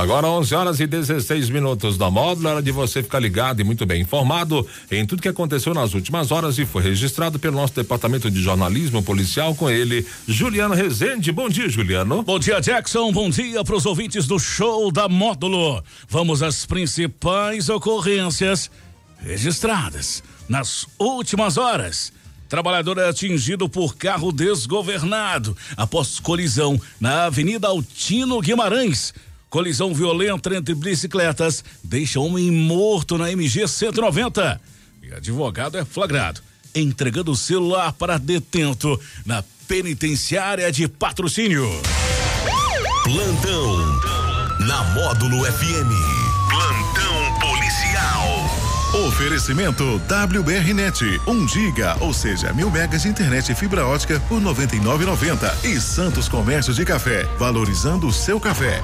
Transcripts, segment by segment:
Agora 11 horas e 16 minutos da módulo, hora de você ficar ligado e muito bem informado em tudo que aconteceu nas últimas horas e foi registrado pelo nosso departamento de jornalismo policial com ele, Juliano Rezende. Bom dia, Juliano. Bom dia, Jackson. Bom dia para os ouvintes do show da módulo. Vamos às principais ocorrências registradas nas últimas horas. Trabalhador é atingido por carro desgovernado após colisão na Avenida Altino Guimarães. Colisão violenta entre bicicletas deixa homem morto na MG 190. E advogado é flagrado entregando o celular para detento na penitenciária de patrocínio. Plantão na Módulo FM. Plantão policial. Oferecimento WBRnet, 1 giga, ou seja, mil megas de internet e fibra ótica por 99,90 e Santos Comércio de Café, valorizando o seu café.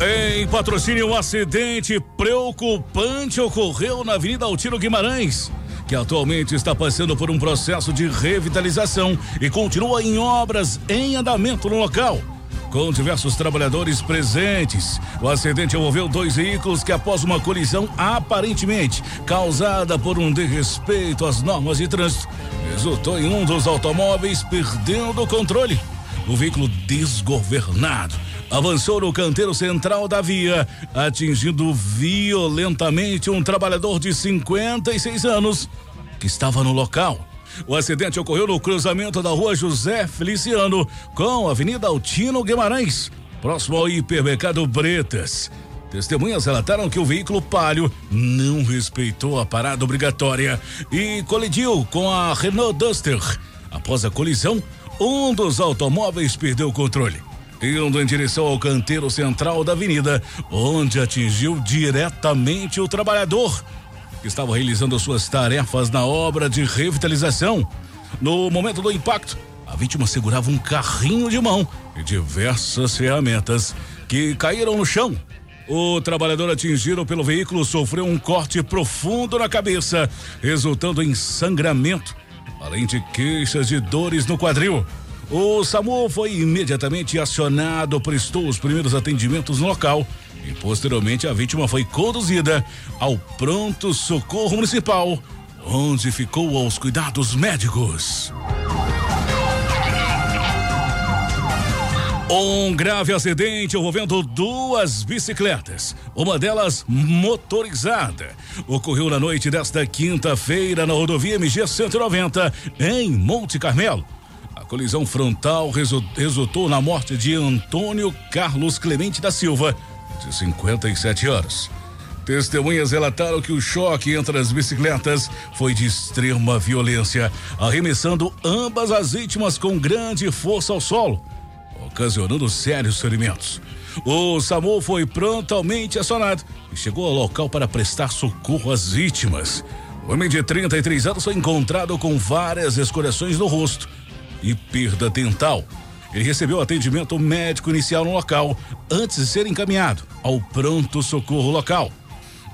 Em patrocínio, um acidente preocupante ocorreu na Avenida Altino Guimarães que atualmente está passando por um processo de revitalização e continua em obras em andamento no local. Com diversos trabalhadores presentes, o acidente envolveu dois veículos que, após uma colisão aparentemente causada por um desrespeito às normas de trânsito, resultou em um dos automóveis perdendo o controle. O veículo desgovernado avançou no canteiro central da via, atingindo violentamente um trabalhador de 56 anos que estava no local. O acidente ocorreu no cruzamento da rua José Feliciano com a Avenida Altino Guimarães, próximo ao hipermercado Bretas. Testemunhas relataram que o veículo palio não respeitou a parada obrigatória e colidiu com a Renault Duster. Após a colisão, um dos automóveis perdeu o controle indo em direção ao canteiro central da avenida, onde atingiu diretamente o trabalhador que estava realizando suas tarefas na obra de revitalização. No momento do impacto, a vítima segurava um carrinho de mão e diversas ferramentas que caíram no chão. O trabalhador atingido pelo veículo sofreu um corte profundo na cabeça, resultando em sangramento, além de queixas de dores no quadril. O SAMU foi imediatamente acionado, prestou os primeiros atendimentos no local e posteriormente a vítima foi conduzida ao pronto socorro municipal, onde ficou aos cuidados médicos. Um grave acidente envolvendo duas bicicletas, uma delas motorizada, ocorreu na noite desta quinta-feira na rodovia MG 190, em Monte Carmelo. Colisão frontal resultou na morte de Antônio Carlos Clemente da Silva, de 57 anos. Testemunhas relataram que o choque entre as bicicletas foi de extrema violência, arremessando ambas as vítimas com grande força ao solo, ocasionando sérios ferimentos. O SAMU foi prontamente acionado e chegou ao local para prestar socorro às vítimas. O homem de 33 anos foi encontrado com várias escoriações no rosto e perda dental. Ele recebeu atendimento médico inicial no local antes de ser encaminhado ao pronto socorro local.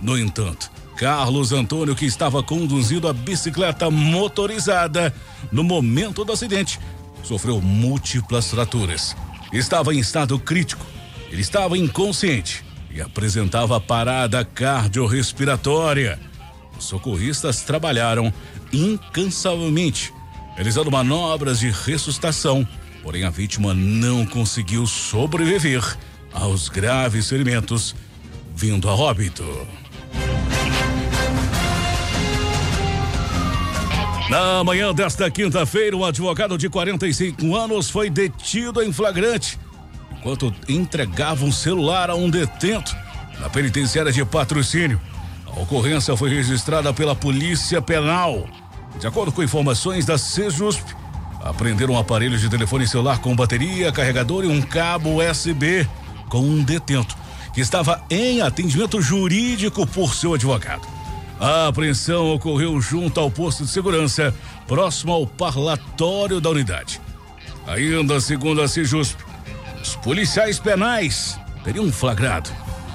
No entanto, Carlos Antônio, que estava conduzindo a bicicleta motorizada no momento do acidente, sofreu múltiplas fraturas. Estava em estado crítico. Ele estava inconsciente e apresentava parada cardiorrespiratória. Os socorristas trabalharam incansavelmente realizando manobras de ressuscitação, porém a vítima não conseguiu sobreviver aos graves ferimentos, vindo a óbito. Na manhã desta quinta-feira, um advogado de 45 anos foi detido em flagrante enquanto entregava um celular a um detento na penitenciária de patrocínio. A ocorrência foi registrada pela Polícia Penal. De acordo com informações da Sejusp, apreenderam um aparelho de telefone celular com bateria, carregador e um cabo USB com um detento que estava em atendimento jurídico por seu advogado. A apreensão ocorreu junto ao posto de segurança, próximo ao parlatório da unidade. Ainda segundo a Sejusp, os policiais penais teriam flagrado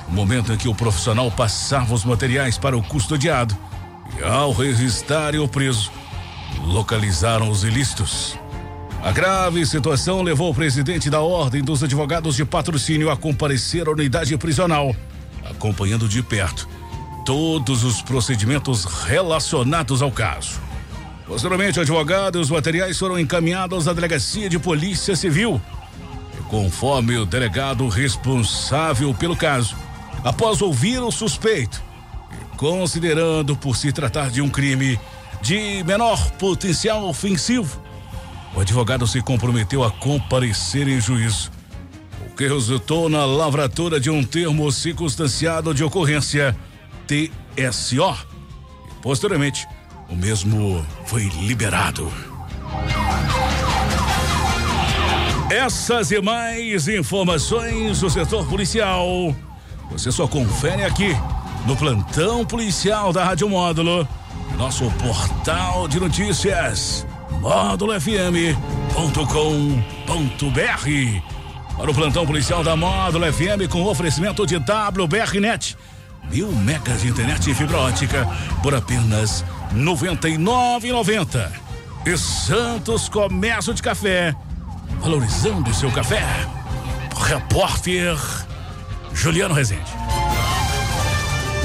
o momento em que o profissional passava os materiais para o custodiado ao registarem o preso, localizaram os ilícitos. A grave situação levou o presidente da Ordem dos Advogados de Patrocínio a comparecer à unidade prisional, acompanhando de perto todos os procedimentos relacionados ao caso. Posteriormente, o advogado e os materiais foram encaminhados à Delegacia de Polícia Civil. E conforme o delegado responsável pelo caso, após ouvir o suspeito, considerando por se tratar de um crime de menor potencial ofensivo, o advogado se comprometeu a comparecer em juízo, o que resultou na lavratura de um termo circunstanciado de ocorrência TSO. E, posteriormente, o mesmo foi liberado. Essas e mais informações do setor policial você só confere aqui no plantão policial da Rádio Módulo, nosso portal de notícias módulofm.com.br. Para o plantão policial da Módulo FM com oferecimento de WBRnet. Mil megas de internet e fibra ótica por apenas R$ 99,90. E Santos Comércio de Café, valorizando seu café. Repórter Juliano Rezende.